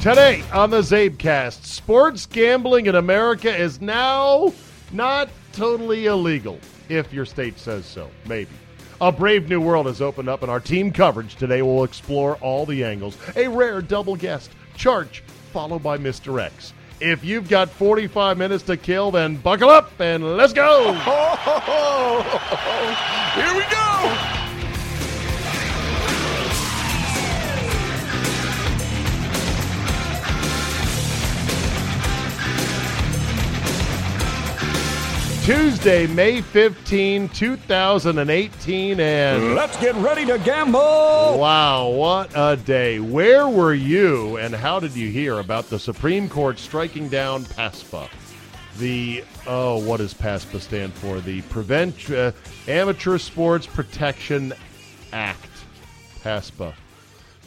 Today on the CzabeCast, sports gambling in America is now not totally illegal, if your state says so, maybe. A brave new world has opened up, and our team coverage today will explore all the angles. A rare double guest, Charch, followed by Mr. X. If you've got 45 minutes to kill, then buckle up and let's go! Here we go! Tuesday, May 15, 2018, and Let's get ready to gamble! wow, what a day. Where were you and how did you hear about the Supreme Court striking down PASPA? The, oh, what does PASPA stand for? The Prevent uh, Amateur Sports Protection Act. PASPA.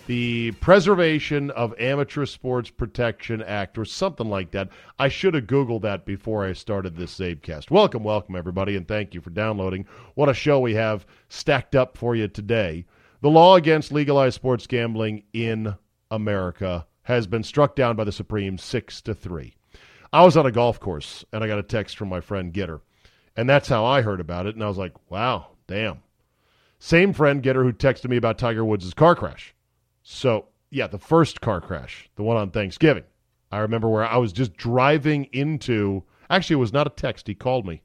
The Preservation of Amateur Sports Protection Act, or something like that. I should have Googled that before I started this CzabeCast. Welcome, welcome, everybody, and thank you for downloading. What a show we have stacked up for you today. The law against legalized sports gambling in America has been struck down by the Supreme six to three. I was on a golf course and I got a text from my friend Gitter, and that's how I heard about it. And I was like, wow, damn. Same friend Gitter who texted me about Tiger Woods' car crash. So, yeah, the first car crash, the one on Thanksgiving. I remember where I was just driving into. Actually, it was not a text. He called me.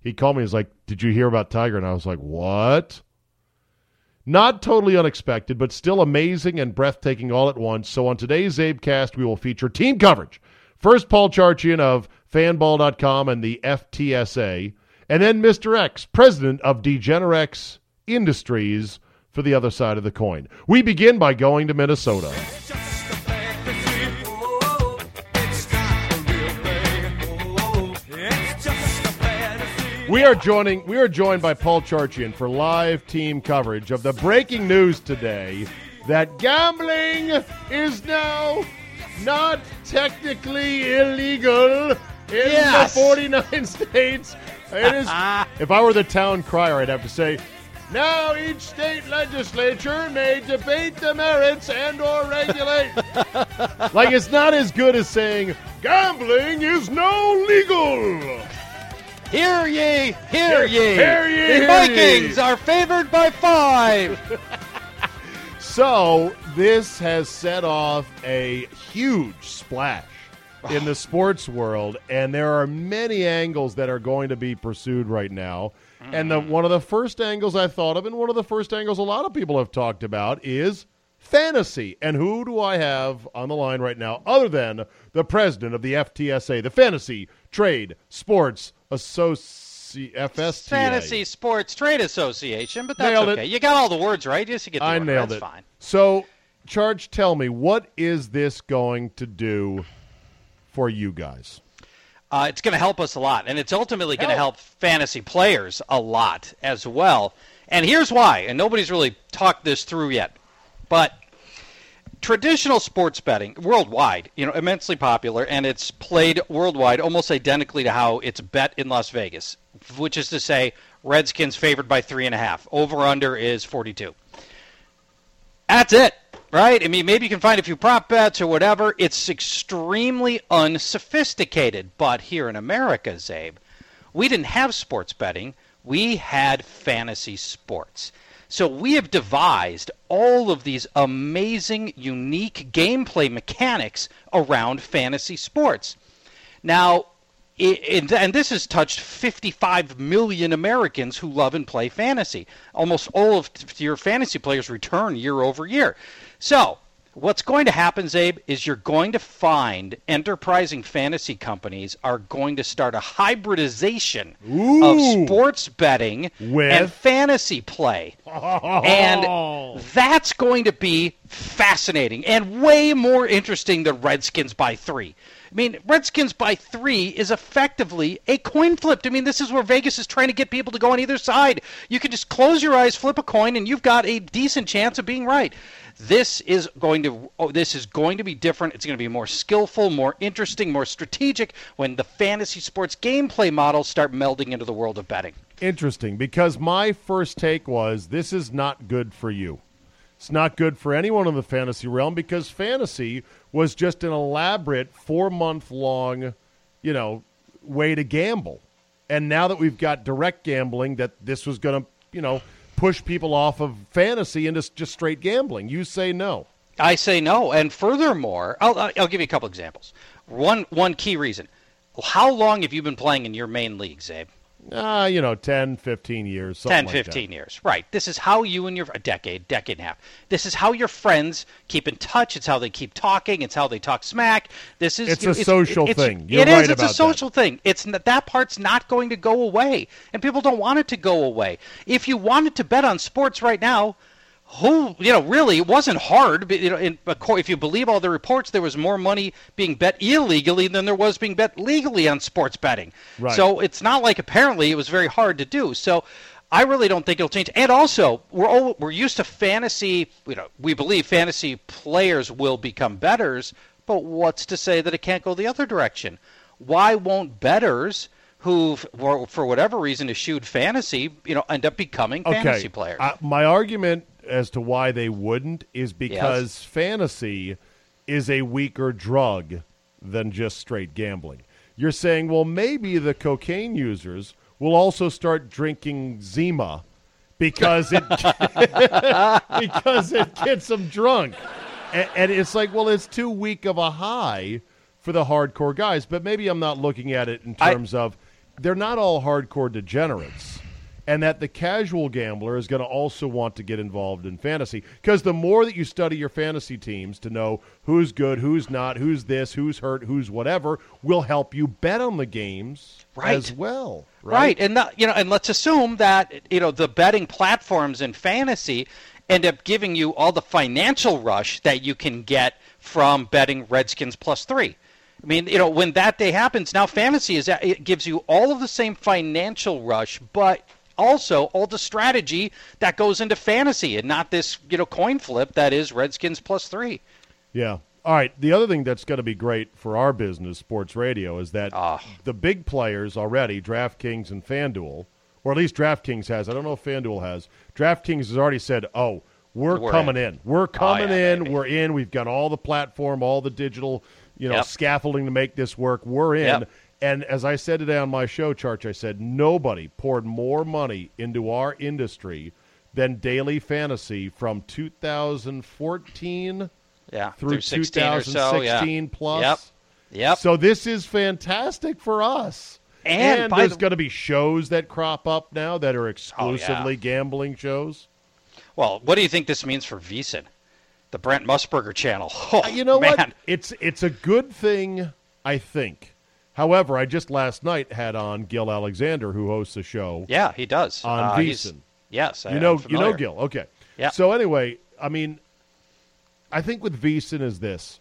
He called me. He's like, "Did you hear about Tiger?" And I was like, "What?" Not totally unexpected, but still amazing and breathtaking all at once. So on today's CzabeCast, we will feature team coverage. First, Paul Charchian of Fanball.com and the FTSA, and then Mr. X, president of Degenerex Industries, for the other side of the coin. We begin by going to Minnesota. We are joining. We are joined by Paul Charchian for live team coverage of the breaking news today that gambling is now not technically illegal in Yes. the 49 states. It is. if I were the town crier, I'd have to say, now each state legislature may debate the merits and or regulate. like it's not as good as saying gambling is no legal. Hear ye, hear ye. Hear ye, the hear Vikings ye. are favored by five. So this has set off a huge splash in the sports world, and there are many angles that are going to be pursued right now. And the, one of the first angles I thought of, and one of the first angles a lot of people have talked about, is fantasy. And who do I have on the line right now, other than the president of the FTSA, the Fantasy Trade Sports Association, FSTA? Fantasy Sports Trade Association, but that's Nailed it. okay. You got all the words right. Just to get the I order. nailed that's it. fine. So, Charch, tell me, what is this going to do for you guys? Uh, it's going to help us a lot, and it's ultimately going to Help. fantasy players a lot as well. And here's why, and nobody's really talked this through yet, but traditional sports betting worldwide, you know, immensely popular, and it's played worldwide almost identically to how it's bet in Las Vegas, which is to say, Redskins favored by three and a half. Over under is 42. That's it, right? I mean, maybe you can find a few prop bets or whatever. It's extremely unsophisticated. But here in America, Czabe, we didn't have sports betting. We had fantasy sports. So we have devised all of these amazing, unique gameplay mechanics around fantasy sports. Now, i- and and this has touched 55 million Americans who love and play fantasy. Almost all of your fantasy players return year over year. So, what's going to happen, Czabe, is you're going to find enterprising fantasy companies are going to start a hybridization Ooh. of sports betting With? and fantasy play. And oh. that's going to be fascinating and way more interesting than Redskins by three. I mean, Redskins by three is effectively a coin flip. I mean, this is where Vegas is trying to get people to go on either side. You can just close your eyes, flip a coin, and you've got a decent chance of being right. This is going to oh, this is going to be different. It's going to be more skillful, more interesting, more strategic when the fantasy sports gameplay models start melding into the world of betting. Interesting, because my first take was this is not good for you. It's not good for anyone in the fantasy realm because fantasy was just an elaborate four month long, you know, way to gamble. And now that we've got direct gambling, that this was going to, you know, push people off of fantasy into just straight gambling. You say no. I say no. And furthermore, I'll, I'll give you a couple examples. One one key reason. How long have you been playing in your main league, Czabe? Uh, you know, 10, 15 years. 10, 15 that. years. Right. This is how you and your a decade, decade and a half. This is how your friends keep in touch. It's how they keep talking. It's how they talk smack. This is It's you a know, social it's, thing. It You're is. right It's a social thing. It's that part's not going to go away, and people don't want it to go away. If you wanted to bet on sports right now, who you know really it wasn't hard but you know in, if you believe all the reports there was more money being bet illegally than there was being bet legally on sports betting. Right. so it's not like apparently it was very hard to do. So i really don't think it'll change. And also we're all, we're used to fantasy you know we believe fantasy players will become betters but what's to say that it can't go the other direction? Why won't betters who for, whatever reason eschewed fantasy you know end up becoming fantasy players? Uh, my argument as to why they wouldn't is because fantasy is a weaker drug than just straight gambling. You're saying, well, maybe the cocaine users will also start drinking Zima because it because it gets them drunk, and, and it's like, well, it's too weak of a high for the hardcore guys. But maybe I'm not looking at it in I- terms of they're not all hardcore degenerates and that the casual gambler is going to also want to get involved in fantasy because the more that you study your fantasy teams to know who's good, who's not, who's this, who's hurt, who's whatever, will help you bet on the games Right. as well. Right, Right. and the, you know, and let's assume that you know the betting platforms in fantasy end up giving you all the financial rush that you can get from betting Redskins plus three. I mean, you know, when that day happens, now fantasy is it gives you all of the same financial rush, but also all the strategy that goes into fantasy, and not this you know coin flip that is Redskins plus three. Yeah. All right. The other thing that's going to be great for our business, sports radio, is that Ah. the big players already, DraftKings and FanDuel, or at least DraftKings has. I don't know if FanDuel has. DraftKings has already said, "Oh, we're, We're coming in. in. We're coming yeah, in. We're in. We've got all the platform, all the digital, you know, Yep. scaffolding to make this work. We're in." Yep. And as I said today on my show, Charch, I said nobody poured more money into our industry than Daily Fantasy from 2014 Yeah, through, 16 or so. 2016 Yeah. plus. Yep. Yep. So this is fantastic for us. And by there's the- Oh, going to be shows that crop up now that are oh, exclusively gambling shows. Well, what do you think this means for VSiN? The Brent Musburger channel. Oh, you know man. what? It's it's a good thing, I think. However, I just last night had on Gil Alexander, who hosts a show. Yeah, he does. On uh, he's- Yes, I- You know, you know Gil. Okay. Yeah. So anyway, I mean, I think with VSiN is this: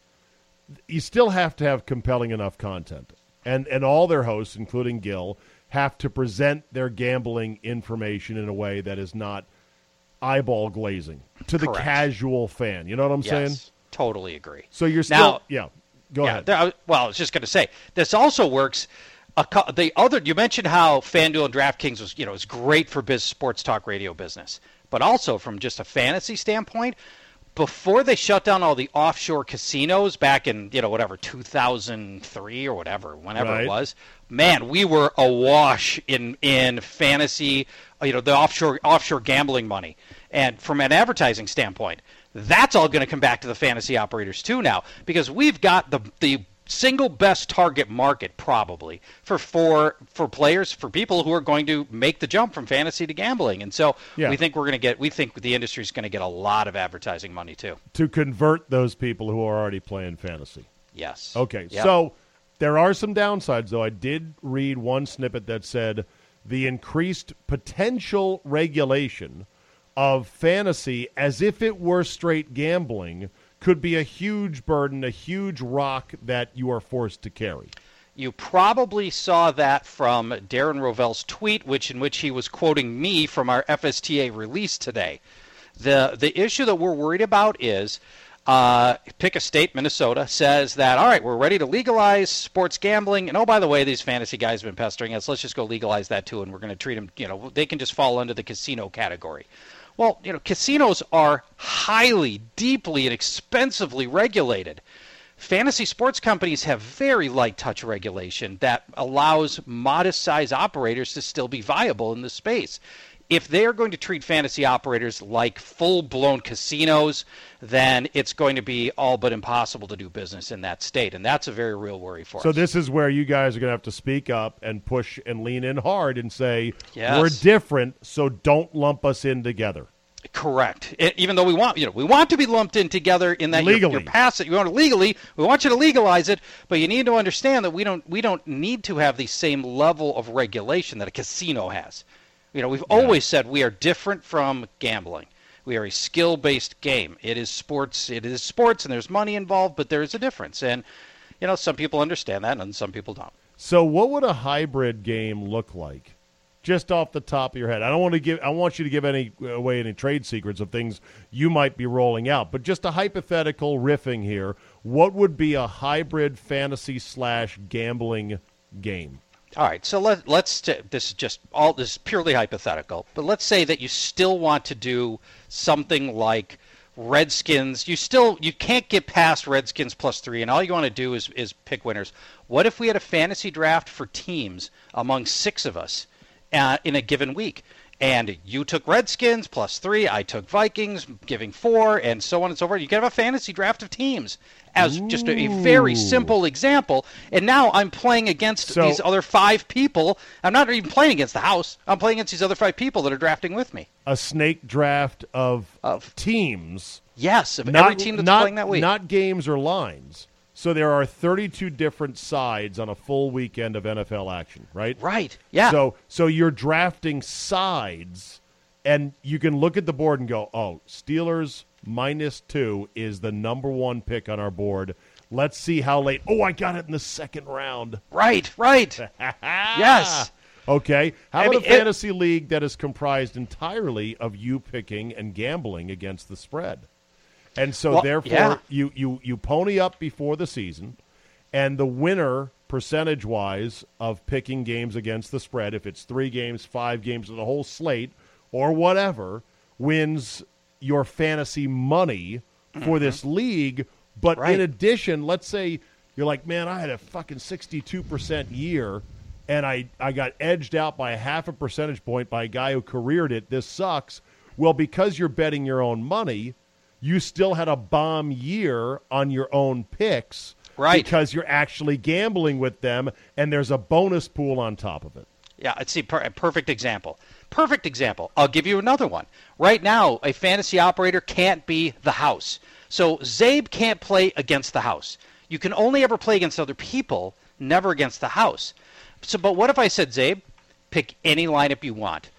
you still have to have compelling enough content, and and all their hosts, including Gil, have to present their gambling information in a way that is not eyeball glazing to the Correct. casual fan. You know what I'm Yes, saying? totally agree. So you're still, Now- yeah. Go yeah, ahead. well, I was just going to say this also works. A, the other you mentioned how FanDuel and DraftKings was you know is great for biz sports talk radio business, but also from just a fantasy standpoint. Before they shut down all the offshore casinos back in you know whatever 2003 or whatever whenever Right. it was, man, we were awash in in fantasy, you know the offshore offshore gambling money, and from an advertising standpoint, that's all going to come back to the fantasy operators too now because we've got the the single best target market probably for for for players for people who are going to make the jump from fantasy to gambling and so Yeah. we think we're going to get we think the industry's going to get a lot of advertising money too to convert those people who are already playing fantasy. yes Okay, Yep. so there are some downsides, though. I did read one snippet that said the increased potential regulation of fantasy as if it were straight gambling could be a huge burden, a huge rock that you are forced to carry. You probably saw that from Darren Rovell's tweet, which in which he was quoting me from our FSTA release today. The the issue that we're worried about is uh, pick a state, Minnesota, says that all right, we're ready to legalize sports gambling, and oh by the way, these fantasy guys have been pestering us. Let's just go legalize that too, and we're going to treat them. You know, they can just fall under the casino category. Well, you know, casinos are highly, deeply, and expensively regulated. Fantasy sports companies have very light touch regulation that allows modest size operators to still be viable in the space if they're going to treat fantasy operators like full blown casinos, then it's going to be all but impossible to do business in that state. And that's a very real worry for so us. So, this is where you guys are going to have to speak up and push and lean in hard and say, yes. we're different, so don't lump us in together. Correct. It, even though we want, you know, we want to be lumped in together in that legally. You're, you're past it. You want to legally. We want you to legalize it, but you need to understand that we don't we don't need to have the same level of regulation that a casino has. You know, we've yeah. always said we are different from gambling. We are a skill-based game. It is sports. It is sports, and there's money involved, but there is a difference. And you know, some people understand that, and some people don't. So, what would a hybrid game look like? Just off the top of your head, I don't want to give. I want you to give any uh, away any trade secrets of things you might be rolling out, but just a hypothetical riffing here. What would be a hybrid fantasy slash gambling game? All right, so let, let's t- this is just all this is purely hypothetical, but let's say that you still want to do something like Redskins. You still you can't get past Redskins plus three, and all you want to do is is pick winners. What if we had a fantasy draft for teams among six of us uh, in a given week? And you took Redskins plus three, I took Vikings, giving four, and so on and so forth. You can have a fantasy draft of teams as just a, a very simple example. And now I'm playing against so, these other five people. I'm not even playing against the house. I'm playing against these other five people that are drafting with me. A snake draft of, of teams. Yes, of not, every team that's not, playing that week. Not games or lines. So there are 32 different sides on a full weekend of NFL action, right? Right. Yeah. So so you're drafting sides and you can look at the board and go, "Oh, Steelers minus 2 is the number 1 pick on our board. Let's see how late. Oh, I got it in the second round." Right, right. yes. Okay. How I about mean, a fantasy it, league that is comprised entirely of you picking and gambling against the spread? And so well, therefore yeah. you, you you pony up before the season and the winner percentage wise of picking games against the spread, if it's three games, five games, or the whole slate, or whatever, wins your fantasy money for mm-hmm. this league. But right. in addition, let's say you're like, man, I had a fucking 62% year and I, I got edged out by a half a percentage point by a guy who careered it. This sucks. Well, because you're betting your own money, you still had a bomb year on your own picks. Right. Because you're actually gambling with them, and there's a bonus pool on top of it. Yeah, I'd see per- perfect example. Perfect example. I'll give you another one. Right now, a fantasy operator can't be the house. So Czabe can't play against the house. You can only ever play against other people, never against the house. So, but what if I said, Czabe, pick any lineup you want.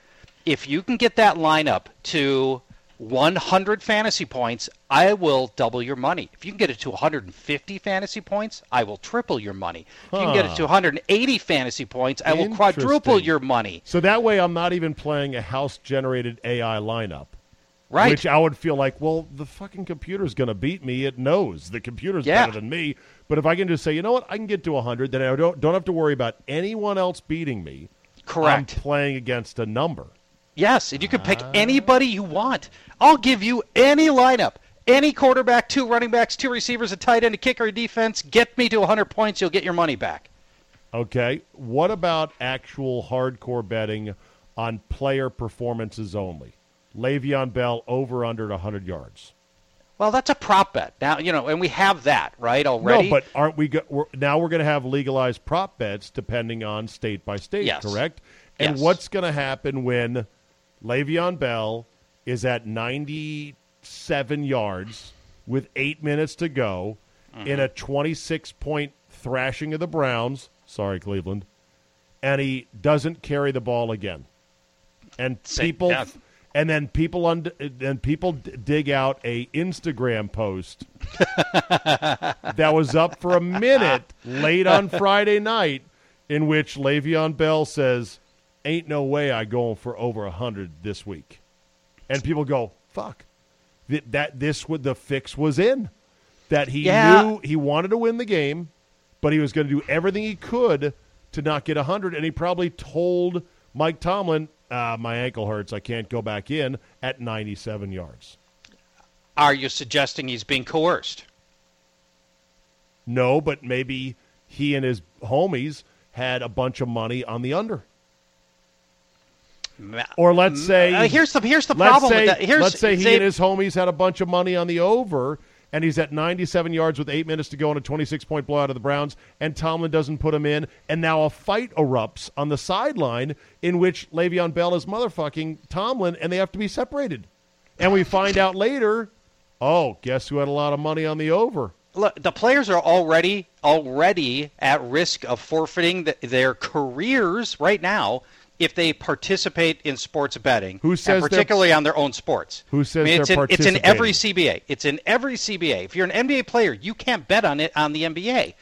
If you can get that lineup to 100 fantasy points, I will double your money. If you can get it to 150 fantasy points, I will triple your money. If you can get it to 180 fantasy points, I will quadruple your money. So that way, I'm not even playing a house generated AI lineup. Right. Which I would feel like, well, the fucking computer's going to beat me. It knows the computer's yeah. better than me. But if I can just say, you know what, I can get to 100, then I don't don't have to worry about anyone else beating me. Correct. I'm playing against a number. Yes, and you can pick ah. anybody you want. I'll give you any lineup. Any quarterback, two running backs, two receivers, a tight end, a kicker, a defense. Get me to 100 points, you'll get your money back. Okay. What about actual hardcore betting on player performances only? Le'Veon Bell over under 100 yards. Well, that's a prop bet now, you know, and we have that right already. No, but aren't we? Go, we're, now we're going to have legalized prop bets depending on state by state, yes. correct? And yes. what's going to happen when Le'Veon Bell is at 97 yards with eight minutes to go mm-hmm. in a 26 point thrashing of the Browns. Sorry, Cleveland. And he doesn't carry the ball again. And people. And then people und- and people d- dig out a Instagram post that was up for a minute late on Friday night, in which Le'Veon Bell says, "Ain't no way I going for over a hundred this week." and people go, "Fuck." That, that this would the fix was in. That he yeah. knew he wanted to win the game, but he was going to do everything he could to not get a 100 and he probably told Mike Tomlin, uh, my ankle hurts. I can't go back in at 97 yards. Are you suggesting he's being coerced? No, but maybe he and his homies had a bunch of money on the under. Or let's say Uh, here's the here's the problem say, with that. Here's let's say he Czabe- and his homies had a bunch of money on the over, and he's at 97 yards with eight minutes to go in a 26 point blowout of the Browns, and Tomlin doesn't put him in, and now a fight erupts on the sideline in which Le'Veon Bell is motherfucking Tomlin, and they have to be separated. And we find out later, oh, guess who had a lot of money on the over? look, the players are already already at risk of forfeiting th their careers right now if they participate in sports betting. Who says and particularly on their own sports? Who says I mean, it's in, It's in every? CBA. It's in every CBA. If you're an NBA player, you can't bet on it on the NBA.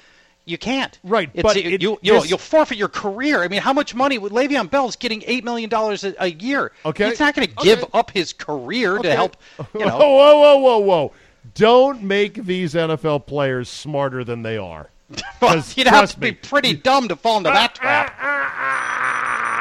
You can't. Right, It's, but you, it- you, will this- you'll forfeit your career. I mean, how much money would Le'Veon Bell's getting eight million dollars a year? Okay. He's not going to Okay. give up his career Okay. to help. You know, whoa, whoa, whoa, whoa, whoa! Don't make these NFL players smarter than they are. 'Cause you'd have to be pretty dumb to fall into that trap.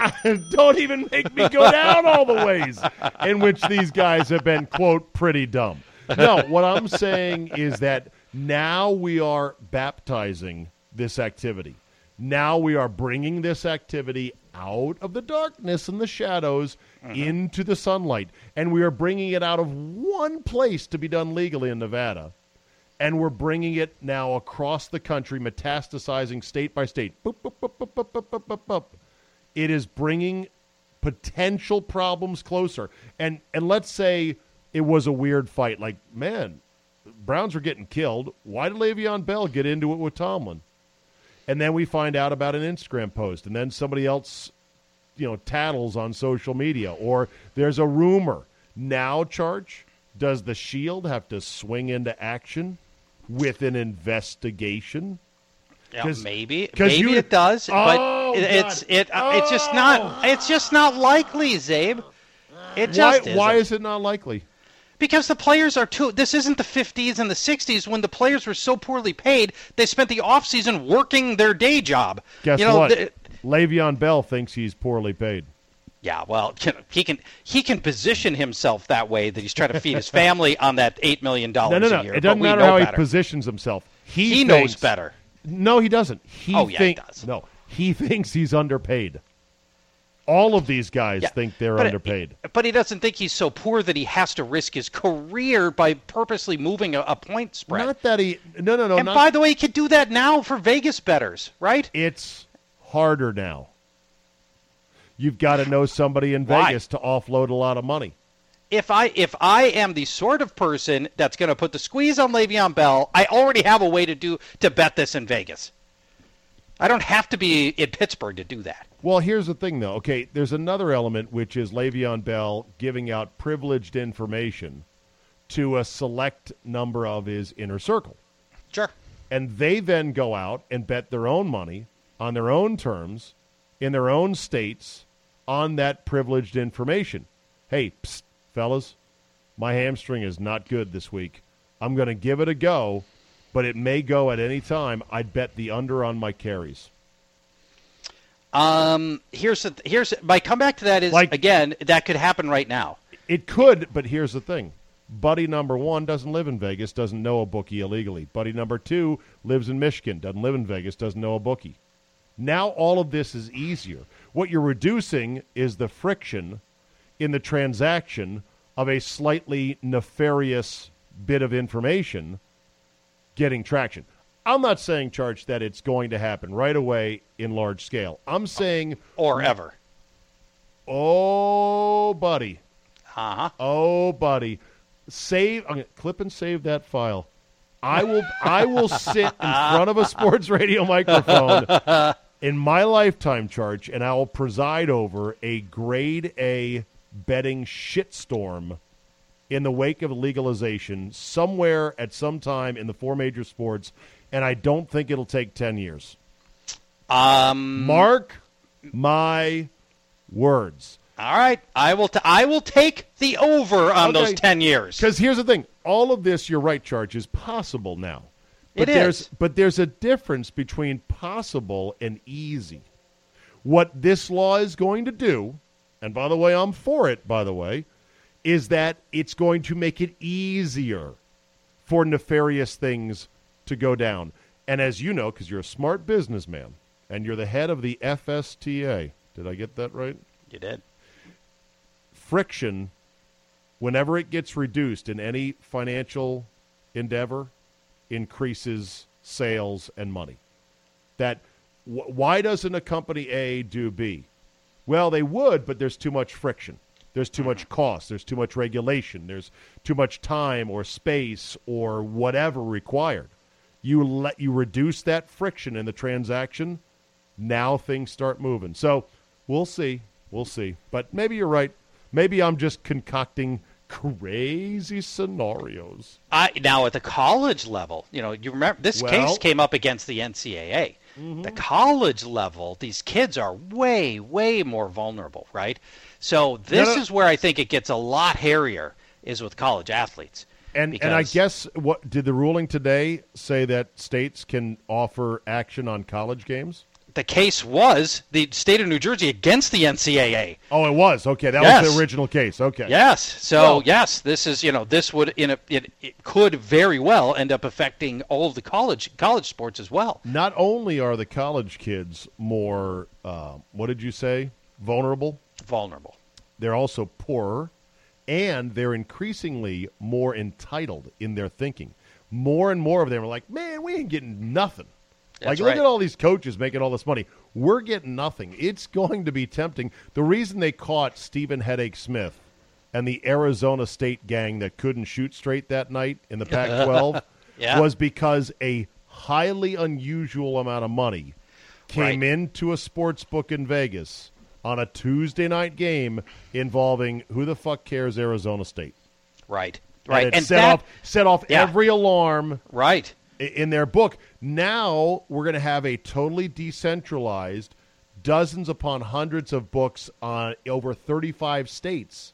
Don't even make me go down all the ways in which these guys have been, quote, pretty dumb. No, what I'm saying is that now we are baptizing this activity. Now we are bringing this activity out of the darkness and the shadows uh-huh. into the sunlight. And we are bringing it out of one place to be done legally in Nevada. And we're bringing it now across the country, metastasizing state by state. Boop, boop, boop, it is bringing potential problems closer. And and let's say it was a weird fight. Like, man, Browns are getting killed. Why did Le'Veon Bell get into it with Tomlin? And then we find out about an Instagram post, and then somebody else, you know, tattles on social media, or there's a rumor. Now, Charch, does the Shield have to swing into action with an investigation? Yeah, maybe, maybe you- it does, but oh, Oh, it, it's it uh, it's just not it's just not likely, Czabe. It Why, just isn't. why is it not likely? because the players are too. This isn't the 50s and the 60s when the players were so poorly paid. They spent the off season working their day job. Guess you know, what? Le'Veon Bell thinks he's poorly paid. yeah, well, you know, he can he can position himself that way that he's trying to feed his family on that eight million dollars. no, no. a year. It doesn't matter how better. he positions himself. He, He knows better. No, he doesn't. He Oh, yeah, he does. No, he thinks he's underpaid. All of these guys Yeah, think they're but- underpaid. But he doesn't think he's so poor that he has to risk his career by purposely moving a, a point spread. Not that he. No, no, no. and not, by the way, he could do that now for Vegas betters, right? it's harder now. You've got to know somebody in Why? Vegas to offload a lot of money. If I if I am the sort of person that's going to put the squeeze on Le'Veon Bell, I already have a way to do to bet this in Vegas. I don't have to be in Pittsburgh to do that. Well, here's the thing, though. Okay, there's another element, which is Le'Veon Bell giving out privileged information to a select number of his inner circle. Sure. and they then go out and bet their own money on their own terms in their own states on that privileged information. Hey, psst, fellas, my hamstring is not good this week. I'm going to give it a go, but it may go at any time. I'd bet the under on my carries. Um. Here's the here's my comeback to that is Like- again that could happen right now. It could, but here's the thing. Buddy number one doesn't live in Vegas, doesn't know a bookie illegally. Buddy number two lives in Michigan, doesn't live in Vegas, doesn't know a bookie. Now all of this is easier. What you're reducing is the friction in the transaction of a slightly nefarious bit of information getting traction. I'm not saying, Charch, that it's going to happen right away in large scale. I'm saying, Or ever. oh, buddy, Uh huh. Oh, buddy, save. I'm gonna clip and save that file. I will. I will sit in front of a sports radio microphone in my lifetime, Charch, and I will preside over a grade A betting shitstorm in the wake of legalization somewhere at some time in the four major sports, and I don't think it'll take ten years. Um. Mark my words. All right. I will. T- I will take the over on Okay. those ten years. Because here's the thing: all of this, you're right, Charch is possible now. But It there's, is. But there's a difference between possible and easy. What this law is going to do, and by the way, I'm for it, by the way, is that it's going to make it easier for nefarious things to go down. And as you know, because you're a smart businessman and you're the head of the FSTA, did I get that right? You did. Friction, whenever it gets reduced in any financial endeavor, increases sales and money. That wh- why doesn't a company A do B? Well, they would, but there's too much friction. There's too much cost. There's too much regulation. There's too much time or space or whatever required. You let you reduce that friction in the transaction. Now things start moving. So we'll see. We'll see. But maybe you're right. Maybe I'm just concocting crazy scenarios. I, now at the college level, you know, you remember this Well- case came up against the NCAA. Mm-hmm. The college level, these kids are way, way more vulnerable, right? So this no. is where I think it gets a lot hairier is with college athletes. And and I guess what did the ruling today say that states can offer action on college games? The case was the state of New Jersey against the NCAA. Oh, it was okay. That was the original case. Okay. Yes. So yes, this is you know this would in a it, it could very well end up affecting all of the college college sports as well. Not only are the college kids more, uh, what did you say, vulnerable, Vulnerable. they're also poorer, and they're increasingly more entitled in their thinking. More and more of them are like, man, we ain't getting nothing. like, That's look at all these coaches making all this money. We're getting nothing. It's going to be tempting. The reason they caught Stevin Hedake Smith and the Arizona State gang that couldn't shoot straight that night in the Pac 12 Yeah. was because a highly unusual amount of money came Right. into a sports book in Vegas on a Tuesday night game involving who the fuck cares Arizona State. Right. And Right. it And, set that, off set off Yeah. every alarm right. in their book. Now we're going to have a totally decentralized, dozens upon hundreds of books on over 35 states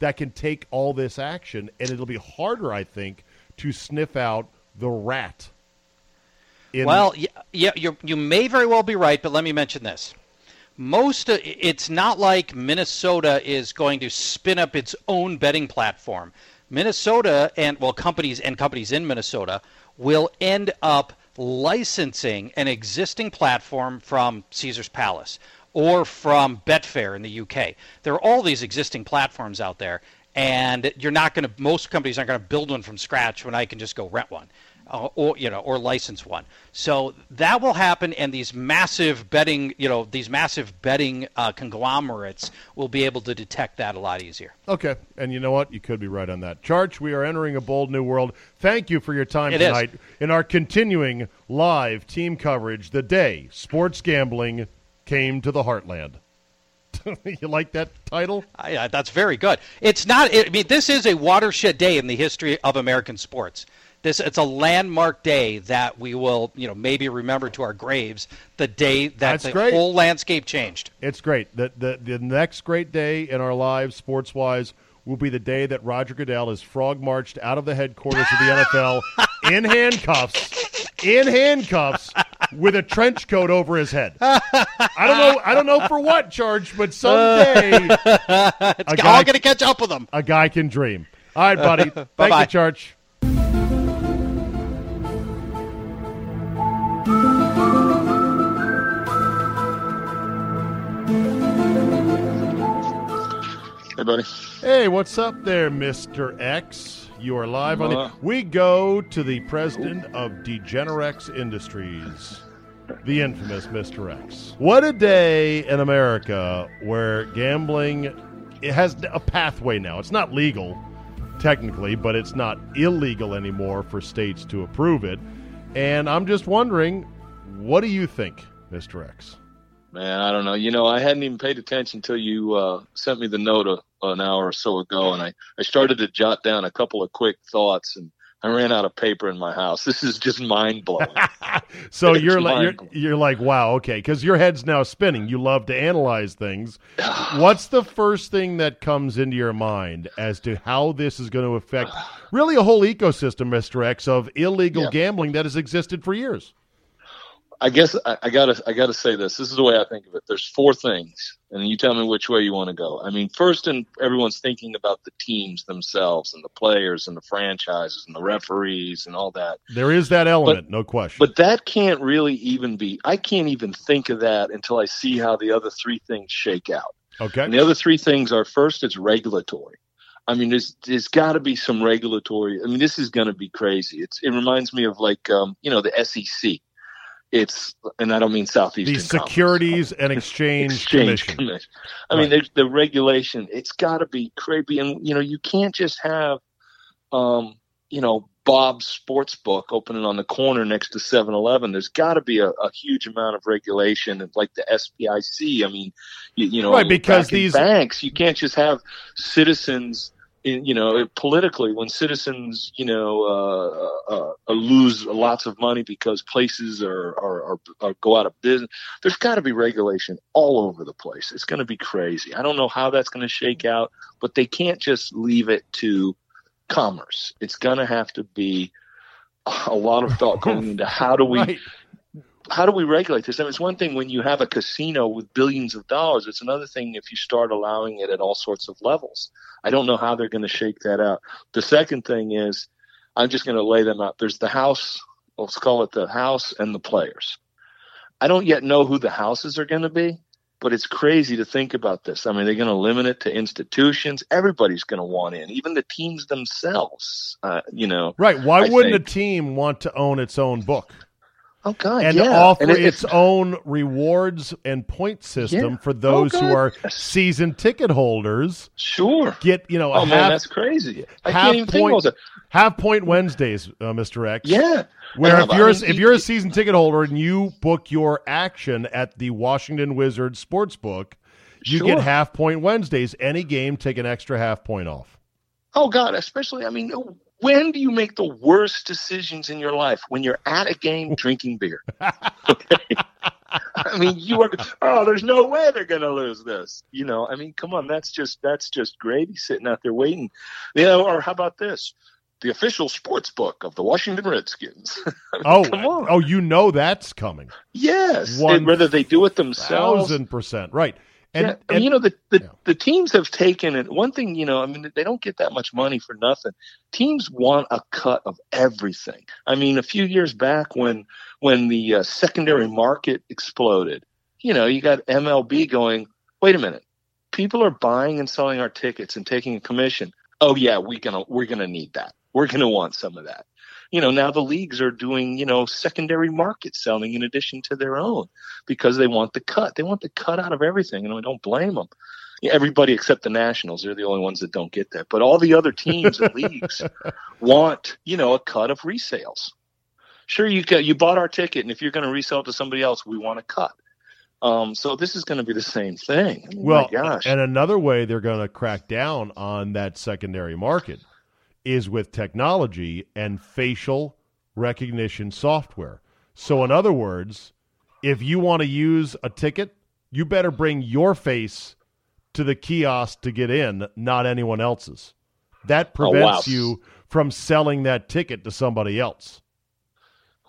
that can take all this action, and it'll be harder, I think, to sniff out the rat. In, Well, yeah, yeah you you may very well be right, but let me mention this. Most uh, of, it's not like Minnesota is going to spin up its own betting platform. Minnesota and well companies and companies in Minnesota will end up licensing an existing platform from Caesar's Palace or from Betfair in the UK. There are all these existing platforms out there and you're not going to most companies aren't going to build one from scratch when I can just go rent one uh, or you know or license one. So that will happen, and these massive betting you know these massive betting uh, conglomerates will be able to detect that a lot easier. Okay, and you know what? You could be right on that. Charch, we are entering a bold new world. Thank you for your time It is. tonight in our continuing live team coverage the day sports gambling came to the heartland. you like that title? I, I, that's very good. It's not. I mean, this is a watershed day in the history of American sports. This it's a landmark day that we will, you know, maybe remember to our graves. The day that That's the great. whole landscape changed. It's great. The, the, the next great day in our lives, sports wise, will be the day that Roger Goodell is frog marched out of the headquarters of the NFL in handcuffs, in handcuffs, with a trench coat over his head. I don't know. I don't know for what charge, but someday It's a all guy, going to catch up with him. a guy can dream. All right, buddy. Thank Bye-bye. you, Charch. Hey, buddy. Hey, what's up there, Mr. X? You are live on the. Uh. We go to the president of Degenerex Industries, the infamous Mr. X. What a day in America where gambling it has a pathway now. It's not legal, technically, but it's not illegal anymore for states to approve it. And I'm just wondering, what do you think, Mr. X? Man, I don't know. You know, I hadn't even paid attention until you uh, sent me the note a, an hour or so ago, and I, I started to jot down a couple of quick thoughts, and I ran out of paper in my house. This is just mind blowing. So It's you're like you're, you're like wow okay because your head's now spinning. You love to analyze things. What's the first thing that comes into your mind as to how this is going to affect really a whole ecosystem, Mister X, of illegal Yeah. gambling that has existed for years? I guess I, I, gotta I gotta say this. This is the way I think of it. There's four things, and you tell me which way you want to go. I mean, first, and everyone's thinking about the teams themselves and the players and the franchises and the referees and all that. There is that element, but, no question. But that can't really even be. I can't even think of that until I see how the other three things shake out. Okay. And the other three things are first, it's regulatory. I mean, there's there's got to be some regulatory. I mean, this is going to be crazy. It's it reminds me of like um, you know the SEC it's and I don't mean southeast. The Securities and Exchange, Exchange Commission. Commission. I right. mean, there's the regulation. It's got to be crazy, and you know, you can't just have, um, you know, Bob's Sports Book opening on the corner next to 7-Eleven. There's got to be a, a, huge amount of regulation, and like the SBIC. I mean, you, you know, right? Because these banks, you can't just have citizens you know, politically, when citizens, you know, uh, uh, uh, lose lots of money because places are, are, are, are go out of business, there's got to be regulation all over the place. It's going to be crazy. I don't know how that's going to shake out, but they can't just leave it to commerce. It's going to have to be a lot of thought going into how do we right how do we regulate this? I mean, it's one thing when you have a casino with billions of dollars. It's another thing if you start allowing it at all sorts of levels. I don't know how they're going to shake that out. The second thing is, I'm just going to lay them out. There's the house. Let's call it the house and the players. I don't yet know who the houses are going to be, but it's crazy to think about this. I mean, they're going to limit it to institutions. Everybody's going to want in, even the teams themselves. Uh, you know, right? Why I wouldn't think. a team want to own its own book? Oh God! And yeah. offer and it, its own rewards and point system yeah. for those oh, who are season ticket holders. Sure. Get you know. Oh half, man, that's crazy. I can't even point, think Half point Wednesdays, uh, Mr. X. Yeah. Where if you're I mean, if you're a season ticket holder and you book your action at the Washington Wizards Sportsbook, you sure. get half point Wednesdays. Any game, take an extra half point off. Oh God! Especially, I mean, when do you make the worst decisions in your life? When you're at a game drinking beer. Okay. I mean, you are. Oh, there's no way they're going to lose this. You know, I mean, come on, that's just that's just gravy sitting out there waiting. You know, or how about this? The official sports book of the Washington Redskins. I mean, oh, come on. oh, you know that's coming. Yes, whether they do it themselves, thousand percent, right? And, yeah, and, you know the the, yeah. the teams have taken it. One thing, you know, I mean, they don't get that much money for nothing. Teams want a cut of everything. I mean, a few years back when when the uh, secondary market exploded, you know, you got MLB going. Wait a minute, people are buying and selling our tickets and taking a commission. Oh yeah, we're gonna we're gonna need that. We're gonna want some of that you know, now the leagues are doing, you know, secondary market selling in addition to their own because they want the cut. They want the cut out of everything, and I don't blame them. Everybody except the Nationals, they're the only ones that don't get that. But all the other teams and leagues want, you know, a cut of resales. Sure, you got, you bought our ticket, and if you're going to resell it to somebody else, we want a cut. Um, so this is going to be the same thing. Mean, well, and another way they're going to crack down on that secondary market is with technology and facial recognition software. So, in other words, if you want to use a ticket, you better bring your face to the kiosk to get in, not anyone else's. That prevents oh, wow. you from selling that ticket to somebody else.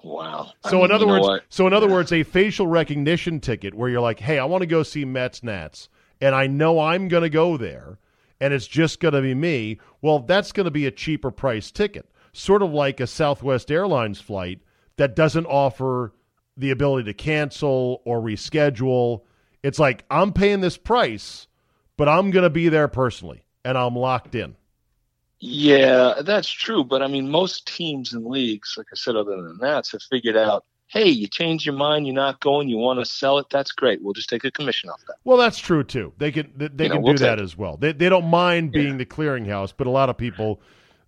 Wow. So I mean, in other words, what? so in other yeah. words, a facial recognition ticket where you're like, "Hey, I want to go see Mets Nats, and I know I'm going to go there." And it's just going to be me, well, that's going to be a cheaper price ticket. Sort of like a Southwest Airlines flight that doesn't offer the ability to cancel or reschedule. It's like, I'm paying this price, but I'm going to be there personally and I'm locked in. Yeah, that's true. But I mean, most teams and leagues, like I said, other than that, have figured out hey, you change your mind, you're not going, you want to sell it, that's great. We'll just take a commission off that. Well, that's true too. They can they, they can know, we'll do that as well. They they don't mind being yeah. the clearinghouse, but a lot of people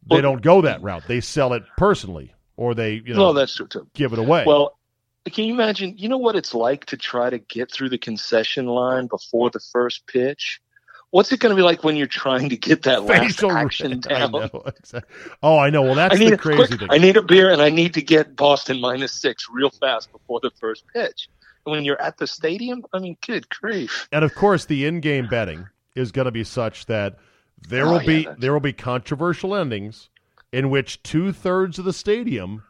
they well, don't go that route. They sell it personally, or they you know well, that's true too. give it away. Well. Can you imagine? You know what it's like to try to get through the concession line before the first pitch? What's it going to be like when you're trying to get that last action down? I exactly. Oh, I know. Well, that's the crazy quick, thing. I need a beer and I need to get Boston minus six real fast before the first pitch. And when you're at the stadium, I mean, good grief. And of course, the in-game betting is going to be such that there oh, will be there will be controversial endings in which two thirds of the stadium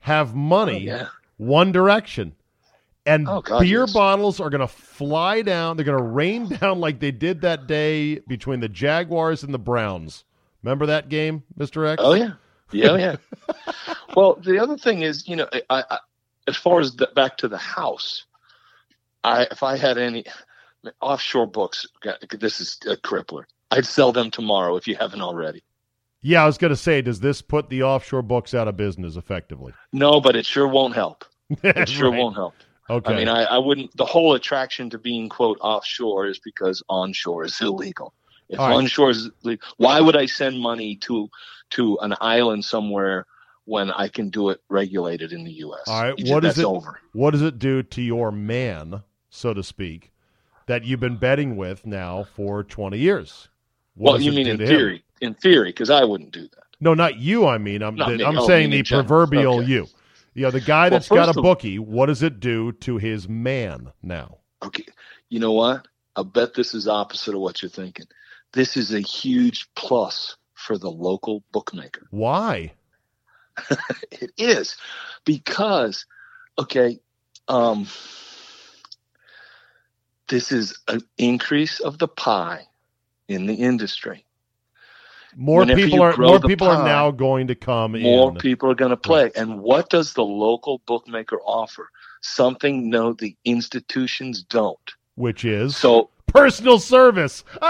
have money oh, yeah. one direction and Oh, God, beer yes. bottles are going to fly down. They're going to rain down like they did that day between the Jaguars and the Browns. Remember that game, Mister X? Oh yeah, yeah, oh, yeah. well, the other thing is, you know, I, I as far as the, back to the house, I if I had any offshore books, this is a crippler. I'd sell them tomorrow if you haven't already. Yeah, I was going to say, does this put the offshore books out of business effectively? No, but it sure won't help. It sure Right. won't help. Okay. I mean, I, I wouldn't. The whole attraction to being quote offshore is because onshore is illegal. If All right. onshore is illegal, why would I send money to to an island somewhere when I can do it regulated in the U.S.? All right, You ju- what does it- over? what does it do to your man, so to speak, that you've been betting with now for 20 years? What Well, you mean in to him? theory? In theory, because I wouldn't do that. No, not you. I mean, I'm Not. I'm Oh, saying the proverbial Okay. you. You know, the guy Well, that's got a first of- bookie. What does it do to his man now? Okay, you know what? I bet this is opposite of what you're thinking. This is a huge plus for the local bookmaker. Why? It is because, okay, um, this is an increase of the pie in the industry. More Whenever people are more people are now going to come in. More in. people are going to play. And what does the local bookmaker offer? Something no, the institutions don't. which is So personal service.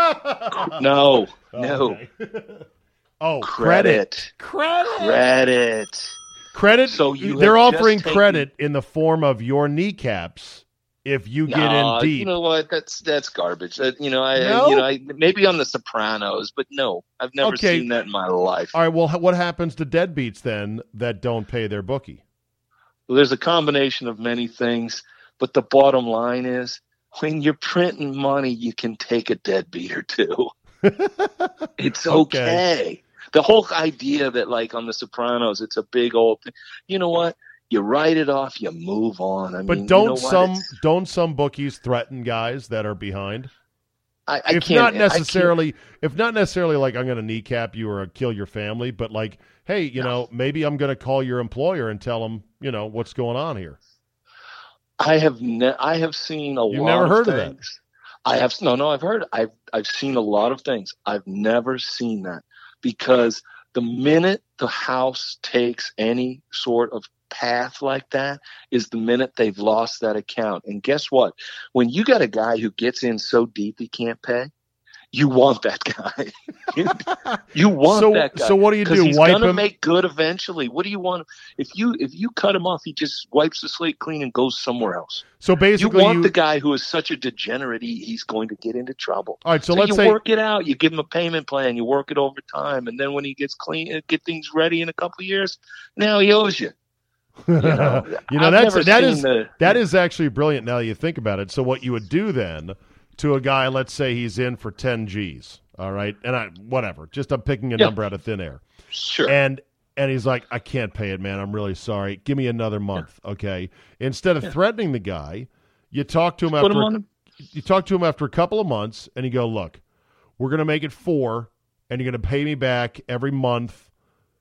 no, no oh, credit. credit, Credit. credit. So you they're offering taken- credit in the form of your kneecaps if you get in deep. You know what? That's that's garbage. That, you know, I No? you know, I, maybe on The Sopranos, but no, I've never Okay. seen that in my life. All right. Well, what happens to deadbeats then that don't pay their bookie? Well, there's a combination of many things, but the bottom line is when you're printing money, you can take a deadbeat or two. it's Okay. okay. The whole idea that, like on The Sopranos, it's a big old thing. You know what? You write it off, you move on. I But mean, don't you know some don't some bookies threaten guys that are behind? I, I if can't, not necessarily, if not necessarily like I'm going to kneecap you or kill your family, but like, hey, you know, maybe I'm going to call your employer and tell them, you know, what's going on here. I have ne- I have seen a You've lot never of heard of that? things. I have no no I've heard I've I've seen a lot of things. I've never seen that because the minute the house takes any sort of path like that is the minute they've lost that account. And guess what? When you got a guy who gets in so deep he can't pay, you want that guy. you, you want so, that guy. so what do you do? he's Wipe gonna him? make good eventually. What do you want? If you if you cut him off, he just wipes the slate clean and goes somewhere else. so basically, You want you, the guy who is such a degenerate, he, he's going to get into trouble. all right. So, So, let's you say, work it out. You give him a payment plan. You work it over time, and then when he gets clean, get things ready in a couple of years, now he owes you. You know, You know, that's- that is- the, That is actually brilliant now you think about it. So what you would do then to a guy, let's say he's in for 10 G's, all right? And I whatever, just I'm picking a Yeah. number out of thin air. sure. And and he's like, "I can't pay it, man. I'm really sorry. Give me another month, okay?" Instead of threatening the guy, you talk to him Put after him on. you talk to him after a couple of months and you go, "Look, we're going to make it 4 and you're going to pay me back every month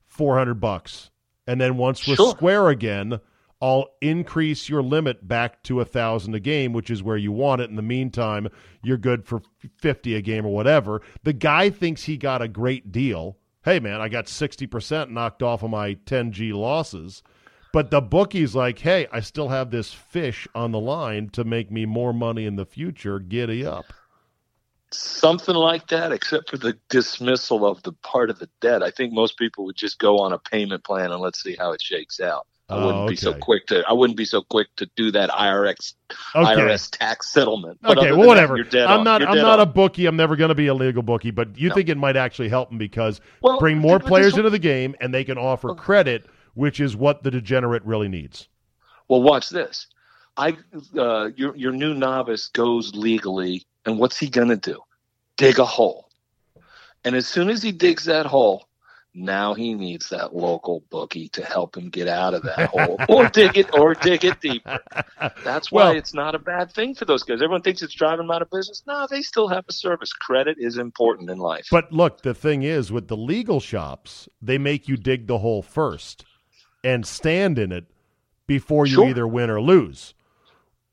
400 bucks. And then once we're Sure. square again, I'll increase your limit back to a thousand a game, which is where you want it. In the meantime, you're good for fifty a game or whatever. The guy thinks he got a great deal. Hey man, I got sixty percent knocked off of my ten G losses. But the bookie's like, hey, I still have this fish on the line to make me more money in the future. Giddy up. Something like that, except for the dismissal of the part of the debt. I think most people would just go on a payment plan and let's see how it shakes out. I Oh, wouldn't be so quick to. I wouldn't be so quick to do that IRS Okay. IRS tax settlement. But Okay, well, that, whatever. dead I'm not. I'm not on. a bookie. I'm never going to be a legal bookie. But you No. think it might actually help them because Well, bring more players into the game and they can offer credit, which is what the degenerate really needs. Well, watch this. I uh, your your new novice goes legally, and what's he gonna do? Dig a hole. And as soon as he digs that hole, now he needs that local bookie to help him get out of that hole, or dig it, or dig it deeper. That's why Well- it's not a bad thing for those guys. Everyone thinks it's driving them out of business. No, they still have a service. Credit is important in life. But look, the thing is, with the legal shops, they make you dig the hole first and stand in it before you Sure. either win or lose.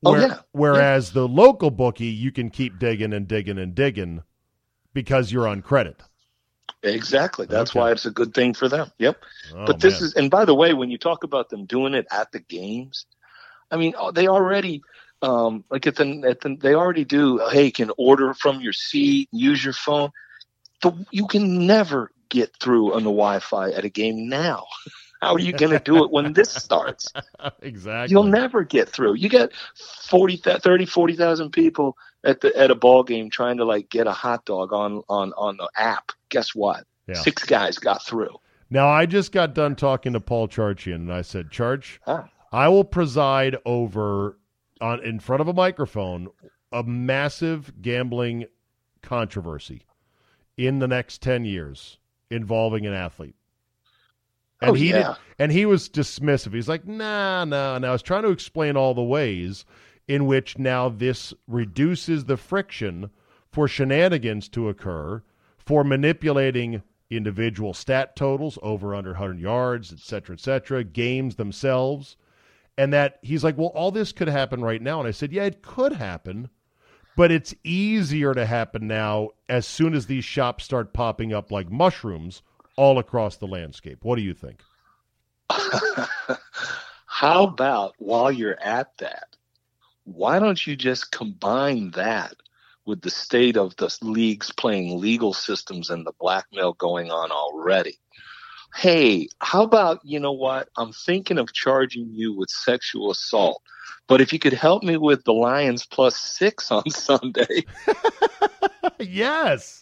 Oh, Where- yeah. Whereas the local bookie, you can keep digging and digging and digging because you're on credit. Exactly. That's Okay. why it's a good thing for them. Yep. Oh, but this man. is, and by the way, when you talk about them doing it at the games, I mean, oh, they already, um, like at the, at the, they already do. Hey, you can order from your seat, use your phone. The, you can never get through on the Wi-Fi at a game now. How are you going to do it when this starts? exactly. You'll never get through. You get 40, 30, 40,000 people at the at a ball game trying to like get a hot dog on on on the app. Guess what? Yeah. Six guys got through. Now, I just got done talking to Paul Charchian, and I said, Charch, Ah. I will preside over on in front of a microphone a massive gambling controversy in the next ten years involving an athlete. And Oh, he yeah. did, and he was dismissive. He's like, nah, nah. And I was trying to explain all the ways in which now this reduces the friction for shenanigans to occur, for manipulating individual stat totals over under 100 yards, et cetera, et cetera, games themselves. And that he's like, well, all this could happen right now. And I said, yeah, it could happen, but it's easier to happen now as soon as these shops start popping up like mushrooms all across the landscape. What do you think? How about while you're at that, why don't you just combine that with the state of the leagues playing legal systems and the blackmail going on already? Hey, how about, you know what? I'm thinking of charging you with sexual assault. But if you could help me with the Lions plus six on Sunday, yes.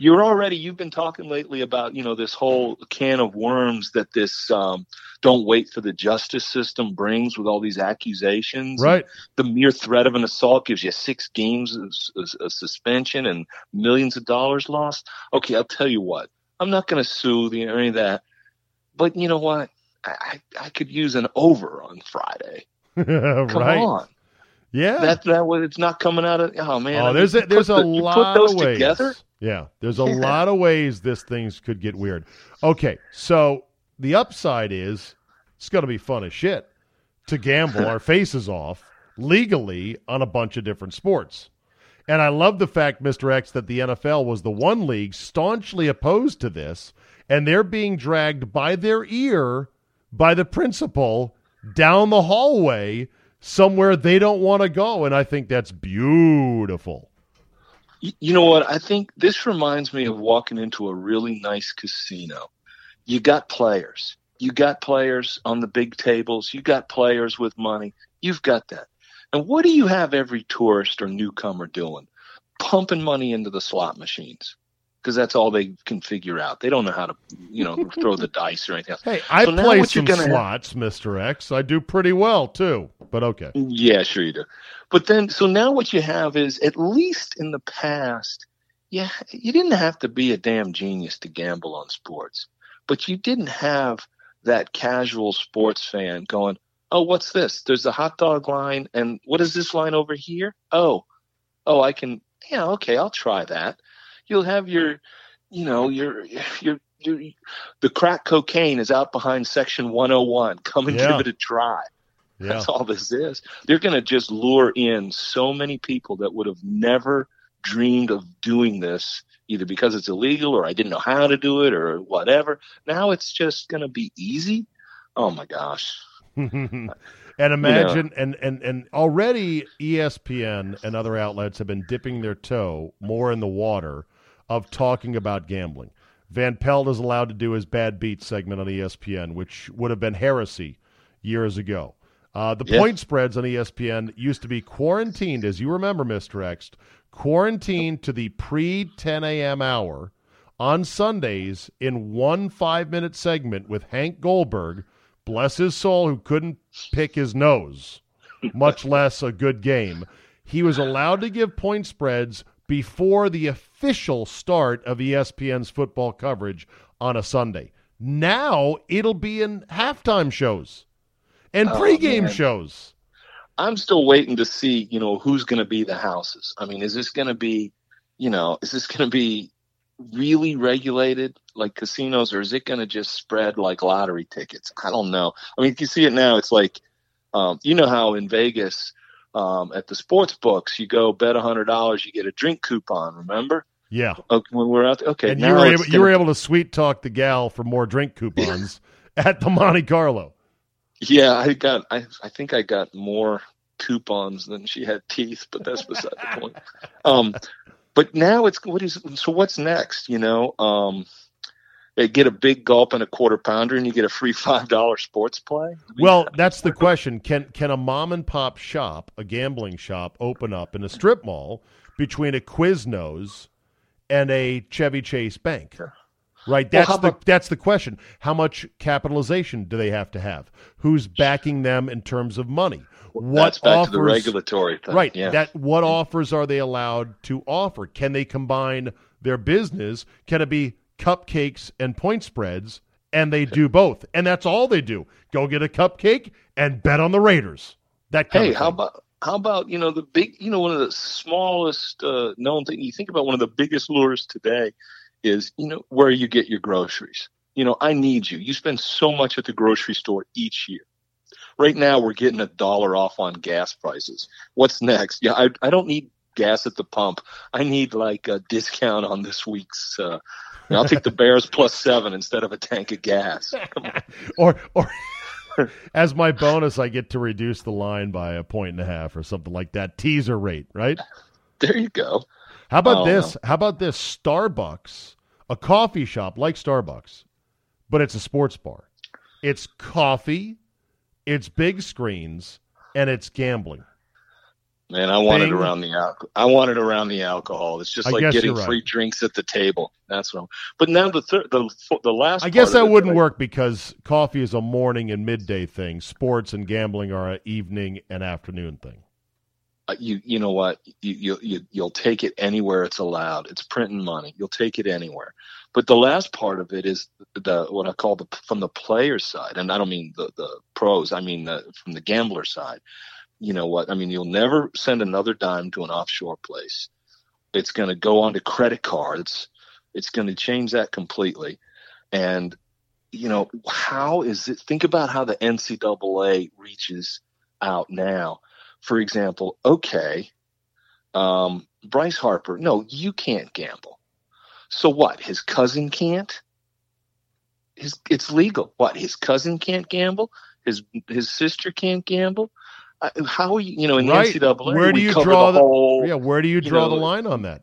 You're already you've been talking lately about you know this whole can of worms that this um, don't wait for the justice system brings with all these accusations Right. the mere threat of an assault gives you six games of, of, of suspension and millions of dollars lost okay i'll tell you what i'm not going to sue the or any of that but you know what I, I I could use an over on Friday. Come right. on, Yeah. that that was it's not coming out of. Oh man, oh, mean, there's you a, there's a the- lot put those of ways. together. Yeah, there's a lot of ways this things could get weird. Okay, so the upside is it's going to be fun as shit to gamble our faces off legally on a bunch of different sports. And I love the fact, Mr. X, that the NFL was the one league staunchly opposed to this, and they're being dragged by their ear by the principal down the hallway somewhere they don't want to go. And I think that's beautiful. You know what? I think this reminds me of walking into a really nice casino. You got players. You got players on the big tables. You got players with money. You've got that. And what do you have every tourist or newcomer doing? Pumping money into the slot machines because that's all they can figure out. They don't know how to, you know, throw the dice or anything else. Hey, I So now play what some gonna slots, Mr. X. I do pretty well too, but okay. Yeah, sure you do. But then, so now what you have is, at least in the past, yeah, you didn't have to be a damn genius to gamble on sports, but you didn't have that casual sports fan going, "Oh, what's this? There's a hot dog line, and what is this line over here? Oh, oh, I can, yeah, okay, I'll try that." You'll have your, you know, your your your the crack cocaine is out behind section 101. Come and Yeah. give it a try. Yeah. That's all this is. They're going to just lure in so many people that would have never dreamed of doing this, either because it's illegal or I didn't know how to do it or whatever. Now it's just going to be easy. Oh my gosh. and imagine and, and and already ESPN and other outlets have been dipping their toe more in the water of talking about gambling. Van Pelt is allowed to do his bad beat segment on ESPN, which would have been heresy years ago. Uh, the Yeah. point spreads on ESPN used to be quarantined, as you remember, Mr. X, quarantined to the pre 10 a.m. hour on Sundays in one five minute segment with Hank Goldberg, bless his soul, who couldn't pick his nose, much less a good game. He was allowed to give point spreads before the official start of ESPN's football coverage on a Sunday. Now it'll be in halftime shows and Oh, pregame man. shows. I'm still waiting to see, you know, who's going to be the houses. I mean, is this going to be, you know, is this going to be really regulated like casinos or is it going to just spread like lottery tickets? I don't know. I mean, if you see it now, it's like, um, you know how in Vegas, um, at the sports books, you go bet a hundred dollars, you get a drink coupon. Remember? Yeah. Okay, when we're out, there, okay. And now you were able, you gonna- were able to sweet talk the gal for more drink coupons at the Monte Carlo. Yeah, I got. I I think I got more coupons than she had teeth, but that's beside the point. Um, but now it's what is so? What's next? You know, um, they get a big gulp and a quarter pounder, and you get a free five dollar sports play. Well, that's the question. Can can a mom and pop shop, a gambling shop, open up in a strip mall between a Quiznos and a Chevy Chase bank? Right. That's how the about- that's the question. How much capitalization do they have to have? Who's backing them in terms of money? What that's back offers, to the regulatory thing. Right. Yeah. That what mm. offers are they allowed to offer? Can they combine their business? Can it be cupcakes and point spreads? And they do both. And that's all they do. Go get a cupcake and bet on the Raiders. That hey, how about how about you know the big you know one of the smallest uh, known thing you think about one of the biggest lures today is you know where you get your groceries. You know, I need you. You spend so much at the grocery store each year. Right now, we're getting a dollar off on gas prices. What's next? Yeah, I I don't need gas at the pump. I need like a discount on this week's. Uh, I'll take the Bears plus seven instead of a tank of gas. Or or as my bonus I get to reduce the line by a point and a half or something like that. Teaser rate, right? There you go. How about Oh, this? How about this? Starbucks, a coffee shop like Starbucks, but it's a sports bar. It's coffee, it's big screens, and it's gambling. Man, I want Bing. it around the alcohol. I want it around the alcohol. It's just I like getting right. free drinks at the table. That's what. I'm, but now the third, the the last. I guess that wouldn't work because coffee is a morning and midday thing. Sports and gambling are an evening and afternoon thing. uh, You you know what? You you you you'll take it anywhere it's allowed. It's printing money. You'll take it anywhere. But the last part of it is the what I call the from the player side, and I don't mean the the pros. I mean the, from the gambler side. You know what? I mean, you'll never send another dime to an offshore place. It's going to go onto credit cards. It's going to change that completely. And you know, how is it? Think about how the NCAA reaches out now. For example, okay, um, Bryce Harper, no, you can't gamble. So what? His cousin can't. His it's legal. What? His cousin can't gamble. His his sister can't gamble. How are you? You know, in Right. the NCAA, Where do you draw the the- whole. Yeah, where do you you draw know, the line on that?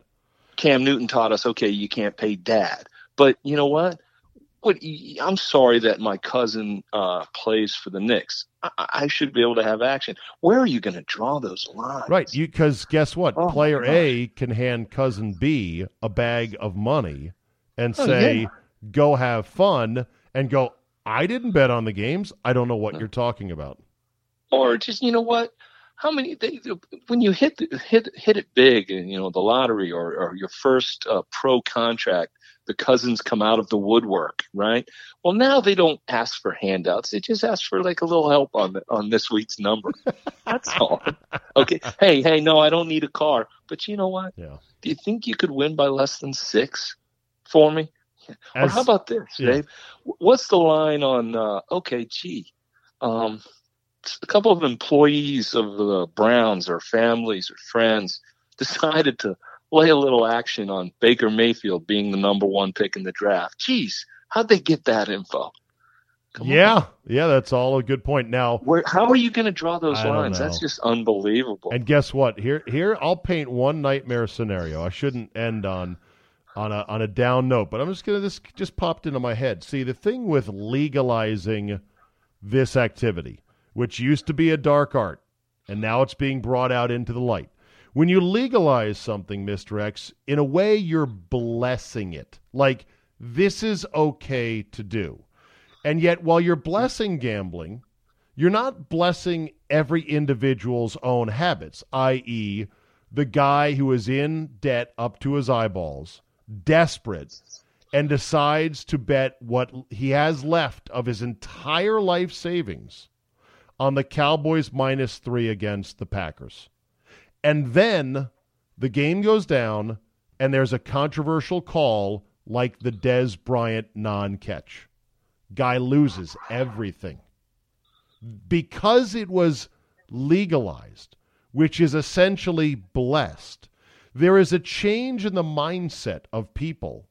Cam Newton taught us, okay, you can't pay dad. But you know what? What I'm sorry that my cousin uh, plays for the Knicks. I, I should be able to have action. Where are you going to draw those lines? Right, you because guess what? Oh, Player. A can hand cousin B a bag of money and Oh, say, yeah. "Go have fun," and go. I didn't bet on the games. I don't know what you're talking about. Or just you know what? How many they, when you hit the, hit hit it big and you know the lottery or, or your first uh, pro contract, the cousins come out of the woodwork, right? Well, now they don't ask for handouts; they just ask for like a little help on the, on this week's number. That's all. Okay. Hey, hey, no, I don't need a car, but you know what? Yeah. Do you think you could win by less than six for me? or how about this, yeah. Dave? What's the line on? Uh, okay, gee, um, a couple of employees of the Browns or families or friends decided to lay a little action on Baker Mayfield being the number one pick in the draft. Geez, how'd they get that info? Come on. yeah, yeah, that's all a good point. Now, Where, how are you going to draw those I lines? That's just unbelievable. and guess what? Here, here, I'll paint one nightmare scenario. I shouldn't end on on a on a down note, but I'm just gonna. This just popped into my head. See, the thing with legalizing this activity, which used to be a dark art, and now it's being brought out into the light. When you legalize something, Mr. X, in a way you're blessing it. Like, this is okay to do. And yet, while you're blessing gambling, you're not blessing every individual's own habits, i.e., the guy who is in debt up to his eyeballs, desperate, and decides to bet what he has left of his entire life savings on the Cowboys minus three against the Packers. And then the game goes down, and there's a controversial call like the Dez Bryant non catch. Guy loses everything. Because it was legalized, which is essentially blessed. There is a change in the mindset of people.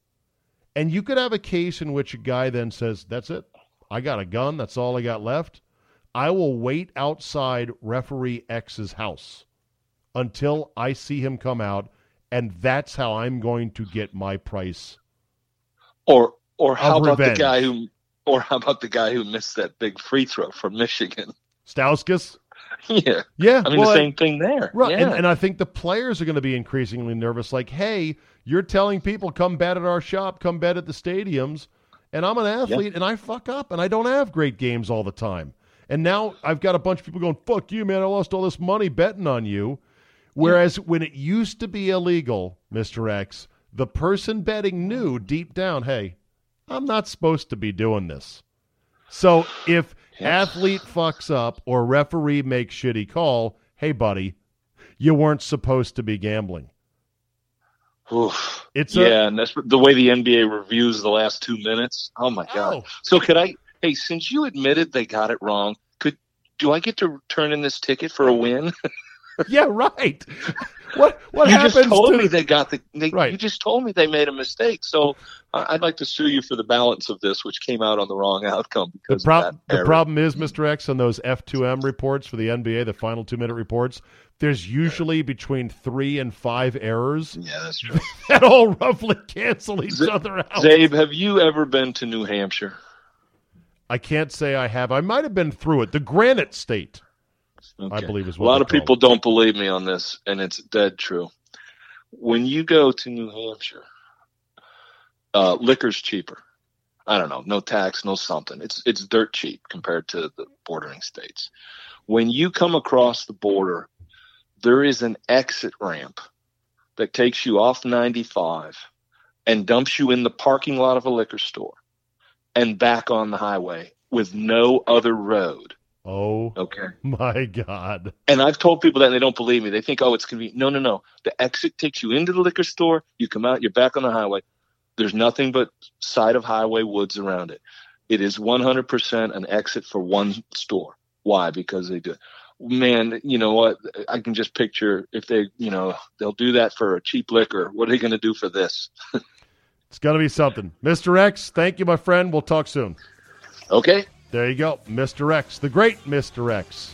And you could have a case in which a guy then says, That's it. I got a gun. That's all I got left. I will wait outside referee X's house until I see him come out, and that's how I'm going to get my price. Or or how about revenge. the guy who or how about the guy who missed that big free throw from Michigan? Stauskas? yeah. Yeah. I mean well, the same thing there. Right, Yeah. and, and I think the players are going to be increasingly nervous. Like, hey, you're telling people come bet at our shop, come bet at the stadiums, and I'm an athlete, and I fuck up, and I don't have great games all the time. And now I've got a bunch of people going, "Fuck you, man! I lost all this money betting on you." Whereas when it used to be illegal, Mister X, the person betting knew deep down, "Hey, I'm not supposed to be doing this." So if athlete fucks up or referee makes shitty call, hey buddy, you weren't supposed to be gambling. Oof. It's a- yeah, and that's the way the NBA reviews the last two minutes. Oh my god! Oh. So could I? Hey, since you admitted they got it wrong, could do I get to turn in this ticket for a win? Yeah, right. What what happened? you happens just told to me they got the. They, Right. You just told me they made a mistake. So I'd like to sue you for the balance of this, which came out on the wrong outcome the, because prob- the problem is, Mr. X, on those F2M reports for the NBA, the final two minute reports, there's usually between three and five errors Yeah, that's true. that all roughly cancel each Z- other out. Czabe, have you ever been to New Hampshire? I can't say I have. I might have been through it. The Granite State. I believe is what a lot of people don't believe me on this, and it's dead true. When you go to New Hampshire, uh, liquor's cheaper. I don't know, no tax, no something. It's it's dirt cheap compared to the bordering states. When you come across the border, there is an exit ramp that takes you off 95 and dumps you in the parking lot of a liquor store and back on the highway with no other road. Oh Okay. my God. And I've told people that and they don't believe me. They think, oh, it's convenient. No, no, no. The exit takes you into the liquor store. You come out, you're back on the highway. There's nothing but side of highway woods around it. It is 100% an exit for one store. Why? Because they do it. Man, you know what? I can just picture if they, you know, they'll do that for a cheap liquor. What are they going to do for this? It's got to be something. Mr. X, thank you, my friend. We'll talk soon. Okay. There you go. Mr. X, the great Mr. X,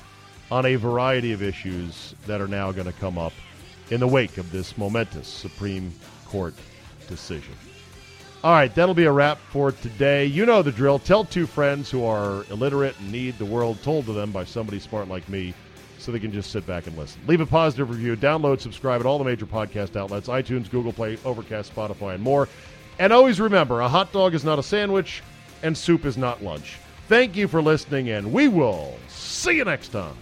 on a variety of issues that are now going to come up in the wake of this momentous Supreme Court decision. All right, that'll be a wrap for today. You know the drill. Tell two friends who are illiterate and need the world told to them by somebody smart like me so they can just sit back and listen. Leave a positive review, download, subscribe at all the major podcast outlets iTunes, Google Play, Overcast, Spotify, and more. And always remember a hot dog is not a sandwich, and soup is not lunch. Thank you for listening, and we will see you next time.